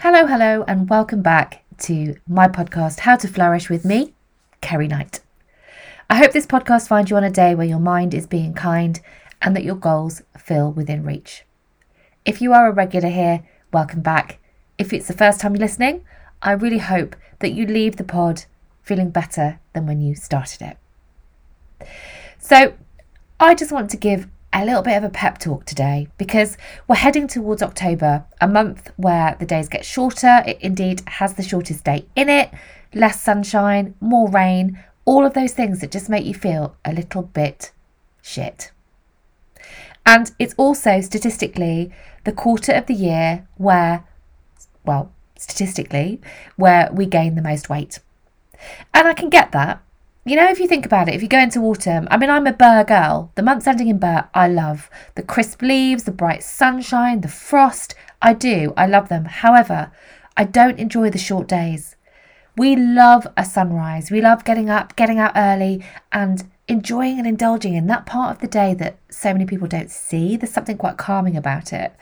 Hello, hello, and welcome back to my podcast, How to Flourish with me, Kerry Knight. I hope this podcast finds you on a day where your mind is being kind and that your goals feel within reach. If you are a regular here, welcome back. If it's the first time you're listening, I really hope that you leave the pod feeling better than when you started it. So, I just want to give a little bit of a pep talk today because we're heading towards October, a month where the days get shorter. It indeed has the shortest day in it, less sunshine, more rain, all of those things that just make you feel a little bit shit. And it's also statistically the quarter of the year where, well, statistically, where we gain the most weight. And I can get that you know, if you think about it, if you go into autumn, I mean, I'm a Ber girl. The months ending in Ber, I love. The crisp leaves, the bright sunshine, the frost. I do. I love them. However, I don't enjoy the short days. We love a sunrise. We love getting up, getting out early, and enjoying and indulging in that part of the day that so many people don't see. There's something quite calming about it.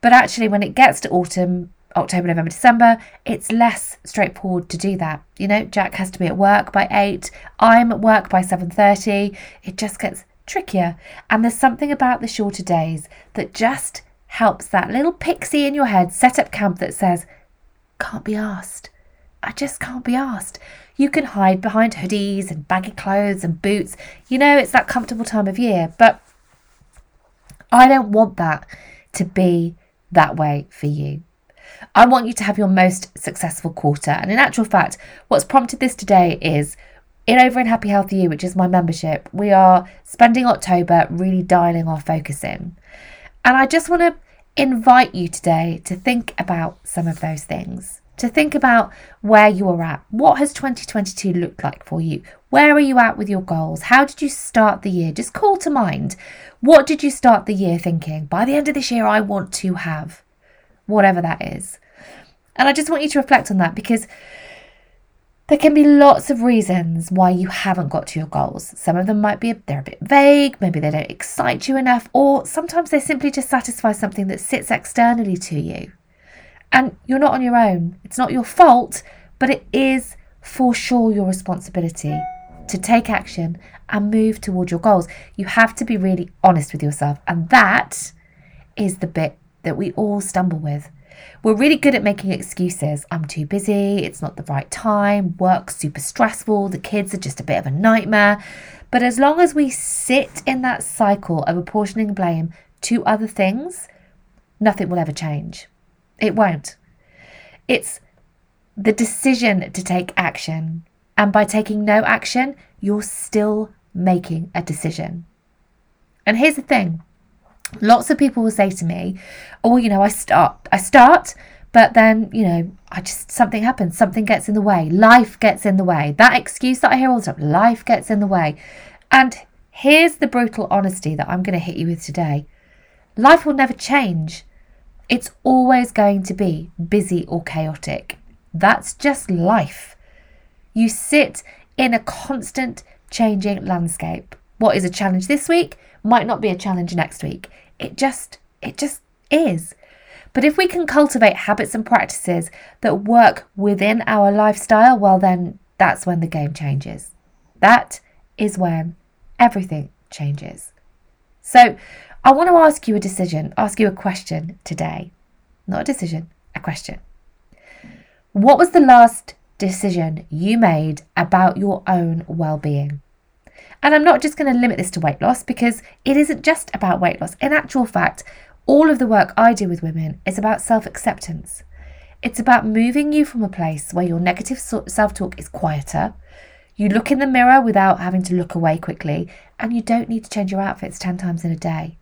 But actually, when it gets to autumn, October, November, December, it's less straightforward to do that. You know, Jack has to be at work by 8, I'm at work by 7:30. It just gets trickier. And there's something about the shorter days that just helps that little pixie in your head set up camp that says, can't be asked. I just can't be asked. You can hide behind hoodies and baggy clothes and boots. You know, it's that comfortable time of year, but I don't want that to be that way for you. I want you to have your most successful quarter. And in actual fact, what's prompted this today is in Over in Happy Healthy You, which is my membership, we are spending October really dialing our focus in. And I just want to invite you today to think about some of those things, to think about where you are at. What has 2022 looked like for you? Where are you at with your goals? How did you start the year? Just call to mind what did you start the year thinking? By the end of this year, I want to have whatever that is. And I just want you to reflect on that because there can be lots of reasons why you haven't got to your goals. Some of them might be they're a bit vague, maybe they don't excite you enough, or sometimes they simply just satisfy something that sits externally to you. And you're not on your own. It's not your fault, but it is for sure your responsibility to take action and move toward your goals. You have to be really honest with yourself, and that is the bit that we all stumble with. We're really good at making excuses. I'm too busy, it's not the right time, work's super stressful, the kids are just a bit of a nightmare. But as long as we sit in that cycle of apportioning blame to other things, nothing will ever change. It won't. It's the decision to take action. And by taking no action, you're still making a decision. And here's the thing lots of people will say to me, "Oh, you know, I start, I start, but then, you know, I just something happens, something gets in the way, life gets in the way." That excuse that I hear all the time, life gets in the way. And here's the brutal honesty that I'm going to hit you with today. Life will never change. It's always going to be busy or chaotic. That's just life. You sit in a constant changing landscape. What is a challenge this week might not be a challenge next week. It just it just is. But if we can cultivate habits and practices that work within our lifestyle, well then that's when the game changes. That is when everything changes. So, I want to ask you a decision, ask you a question today. Not a decision, a question. What was the last decision you made about your own well being? And I'm not just going to limit this to weight loss because it isn't just about weight loss. In actual fact, all of the work I do with women is about self acceptance. It's about moving you from a place where your negative self talk is quieter. You look in the mirror without having to look away quickly, and you don't need to change your outfits 10 times in a day.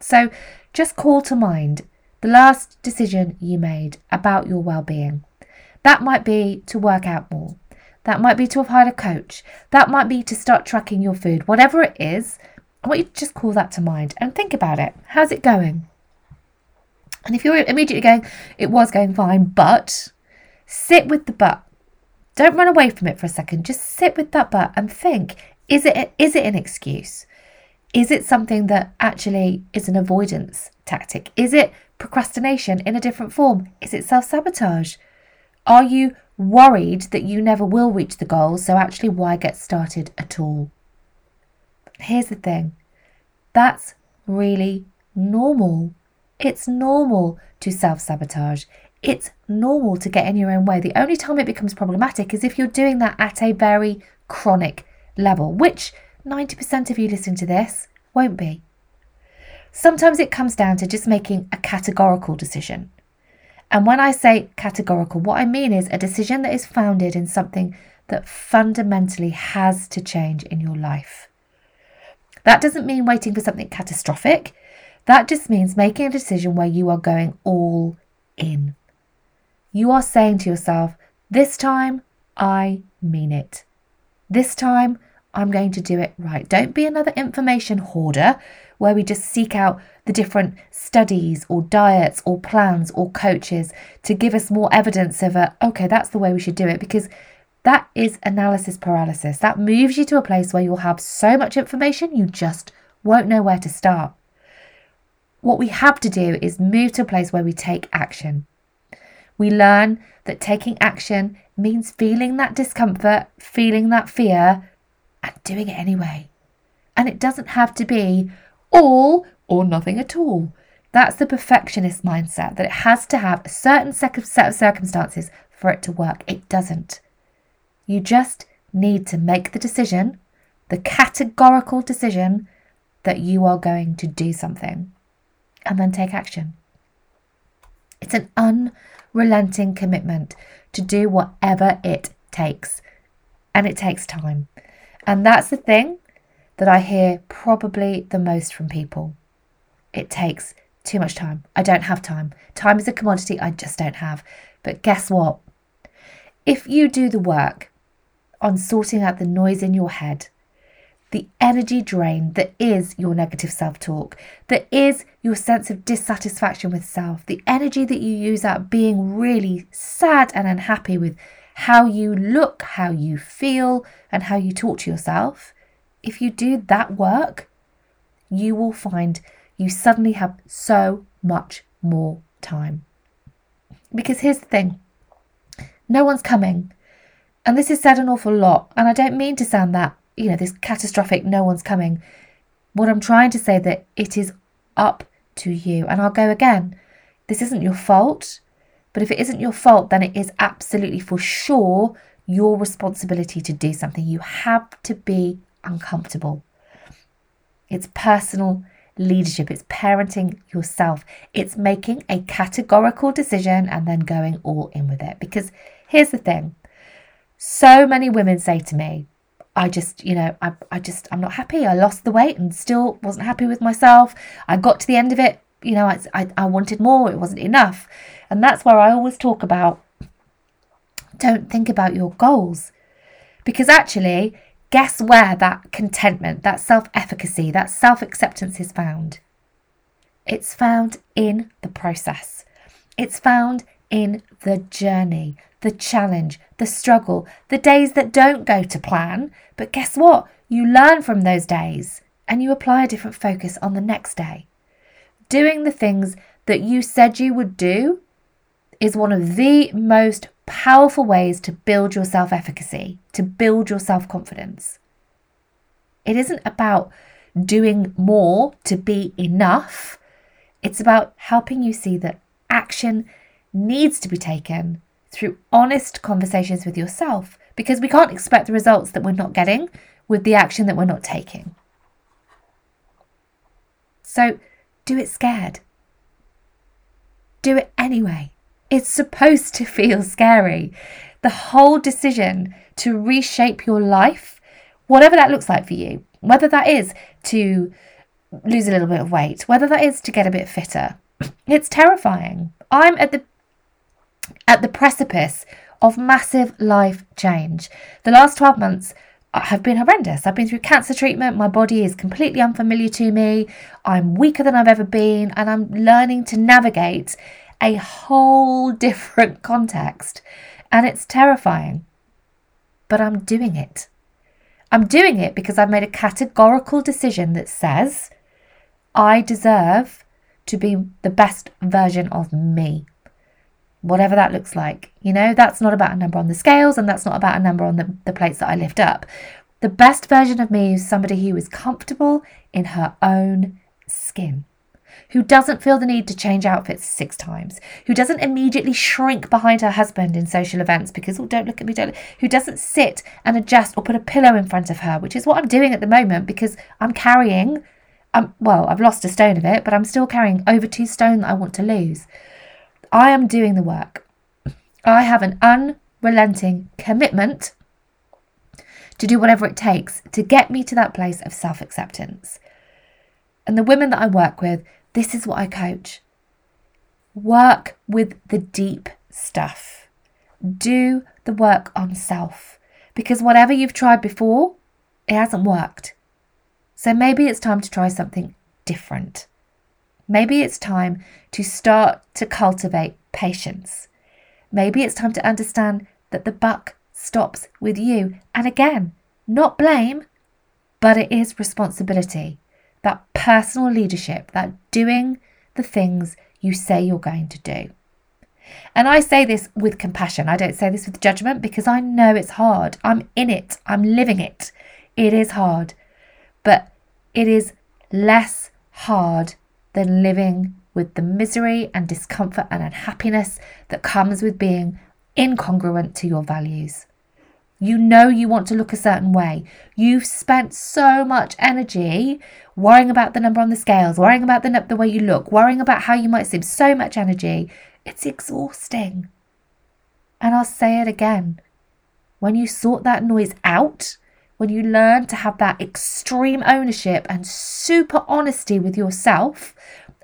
So just call to mind the last decision you made about your well being. That might be to work out more. That might be to have hired a coach. That might be to start tracking your food. Whatever it is, I want you to just call that to mind and think about it. How's it going? And if you're immediately going, it was going fine, but sit with the but. Don't run away from it for a second. Just sit with that but and think, is it is it an excuse? Is it something that actually is an avoidance tactic? Is it procrastination in a different form? Is it self sabotage? Are you worried that you never will reach the goal, so actually, why get started at all? Here's the thing that's really normal. It's normal to self sabotage. It's normal to get in your own way. The only time it becomes problematic is if you're doing that at a very chronic level, which 90% of you listening to this won't be. Sometimes it comes down to just making a categorical decision. And when I say categorical, what I mean is a decision that is founded in something that fundamentally has to change in your life. That doesn't mean waiting for something catastrophic. That just means making a decision where you are going all in. You are saying to yourself, this time I mean it. This time I'm going to do it right. Don't be another information hoarder where we just seek out the different studies or diets or plans or coaches to give us more evidence of a, okay, that's the way we should do it because that is analysis paralysis. That moves you to a place where you'll have so much information you just won't know where to start. What we have to do is move to a place where we take action. We learn that taking action means feeling that discomfort, feeling that fear, and doing it anyway. And it doesn't have to be all or nothing at all. That's the perfectionist mindset that it has to have a certain set of circumstances for it to work. It doesn't. You just need to make the decision, the categorical decision, that you are going to do something and then take action. It's an unrelenting commitment to do whatever it takes, and it takes time. And that's the thing that I hear probably the most from people. It takes too much time. I don't have time. Time is a commodity I just don't have. But guess what? If you do the work on sorting out the noise in your head, the energy drain that is your negative self talk, that is your sense of dissatisfaction with self, the energy that you use out being really sad and unhappy with how you look, how you feel, and how you talk to yourself, if you do that work, you will find you suddenly have so much more time. Because here's the thing no one's coming. And this is said an awful lot. And I don't mean to sound that, you know, this catastrophic no one's coming. What I'm trying to say that it is up to you. And I'll go again. This isn't your fault. But if it isn't your fault, then it is absolutely for sure your responsibility to do something. You have to be uncomfortable. It's personal leadership, it's parenting yourself, it's making a categorical decision and then going all in with it. Because here's the thing so many women say to me, I just, you know, I, I just, I'm not happy. I lost the weight and still wasn't happy with myself. I got to the end of it, you know, I, I, I wanted more, it wasn't enough. And that's where I always talk about don't think about your goals. Because actually, guess where that contentment, that self efficacy, that self acceptance is found? It's found in the process. It's found in the journey, the challenge, the struggle, the days that don't go to plan. But guess what? You learn from those days and you apply a different focus on the next day. Doing the things that you said you would do is one of the most powerful ways to build your self efficacy, to build your self confidence. It isn't about doing more to be enough, it's about helping you see that action needs to be taken through honest conversations with yourself because we can't expect the results that we're not getting with the action that we're not taking. So do it scared. Do it anyway. It's supposed to feel scary. The whole decision to reshape your life, whatever that looks like for you, whether that is to lose a little bit of weight, whether that is to get a bit fitter, it's terrifying. I'm at the at the precipice of massive life change. The last 12 months have been horrendous. I've been through cancer treatment. My body is completely unfamiliar to me. I'm weaker than I've ever been, and I'm learning to navigate a whole different context. And it's terrifying. But I'm doing it. I'm doing it because I've made a categorical decision that says I deserve to be the best version of me. Whatever that looks like. You know, that's not about a number on the scales and that's not about a number on the, the plates that I lift up. The best version of me is somebody who is comfortable in her own skin who doesn't feel the need to change outfits six times, who doesn't immediately shrink behind her husband in social events because, oh, don't look at me, don't, who doesn't sit and adjust or put a pillow in front of her, which is what I'm doing at the moment because I'm carrying, um, well, I've lost a stone of it, but I'm still carrying over two stone that I want to lose. I am doing the work. I have an unrelenting commitment to do whatever it takes to get me to that place of self acceptance. And the women that I work with, this is what I coach. Work with the deep stuff. Do the work on self because whatever you've tried before, it hasn't worked. So maybe it's time to try something different. Maybe it's time to start to cultivate patience. Maybe it's time to understand that the buck stops with you. And again, not blame, but it is responsibility that personal leadership, that doing the things you say you're going to do. And I say this with compassion. I don't say this with judgment because I know it's hard. I'm in it, I'm living it. It is hard, but it is less hard than living with the misery and discomfort and unhappiness that comes with being incongruent to your values. You know you want to look a certain way. You've spent so much energy worrying about the number on the scales, worrying about the, the way you look, worrying about how you might seem. So much energy. It's exhausting. And I'll say it again. When you sort that noise out, when you learn to have that extreme ownership and super honesty with yourself,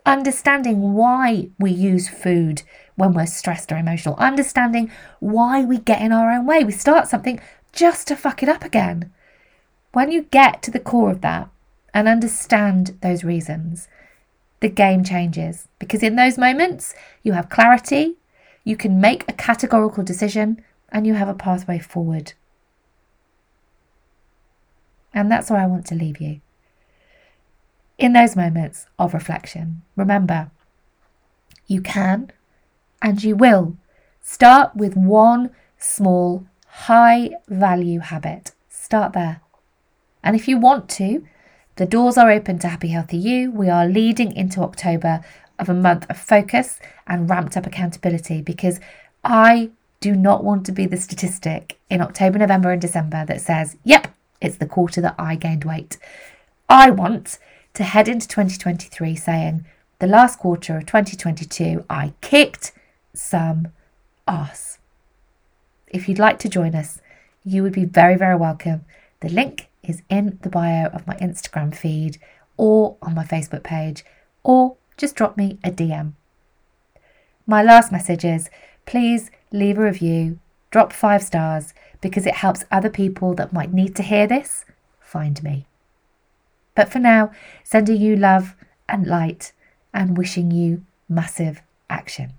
understanding why we use food when we're stressed or emotional, understanding why we get in our own way. We start something just to fuck it up again. When you get to the core of that and understand those reasons, the game changes because in those moments you have clarity, you can make a categorical decision, and you have a pathway forward. And that's where I want to leave you. In those moments of reflection, remember you can and you will start with one small high value habit. Start there. And if you want to, the doors are open to Happy Healthy You. We are leading into October of a month of focus and ramped up accountability because I do not want to be the statistic in October, November, and December that says, yep, it's the quarter that I gained weight. I want to head into 2023 saying, the last quarter of 2022, I kicked some ass. If you'd like to join us, you would be very, very welcome. The link is in the bio of my Instagram feed or on my Facebook page, or just drop me a DM. My last message is please leave a review, drop five stars, because it helps other people that might need to hear this find me. But for now, sending you love and light and wishing you massive action.